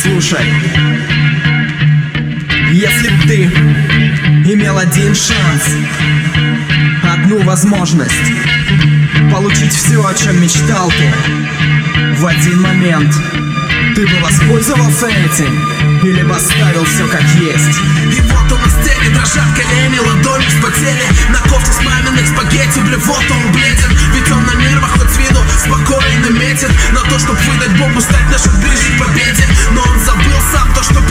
Слушай, если б ты имел один шанс, одну возможность Получить все, о чем мечтал ты В один момент Ты бы воспользовался этим Или бы оставил все как есть? И вот он на сцене, дрожат колени, ладони вспотели На кофте с маминых спагетти, блевот он бледен. Ведь он на нервах, хоть с виду спокойно метит. На то, чтобы выдать Богу стать нашим ближним победе Но он забыл сам то, что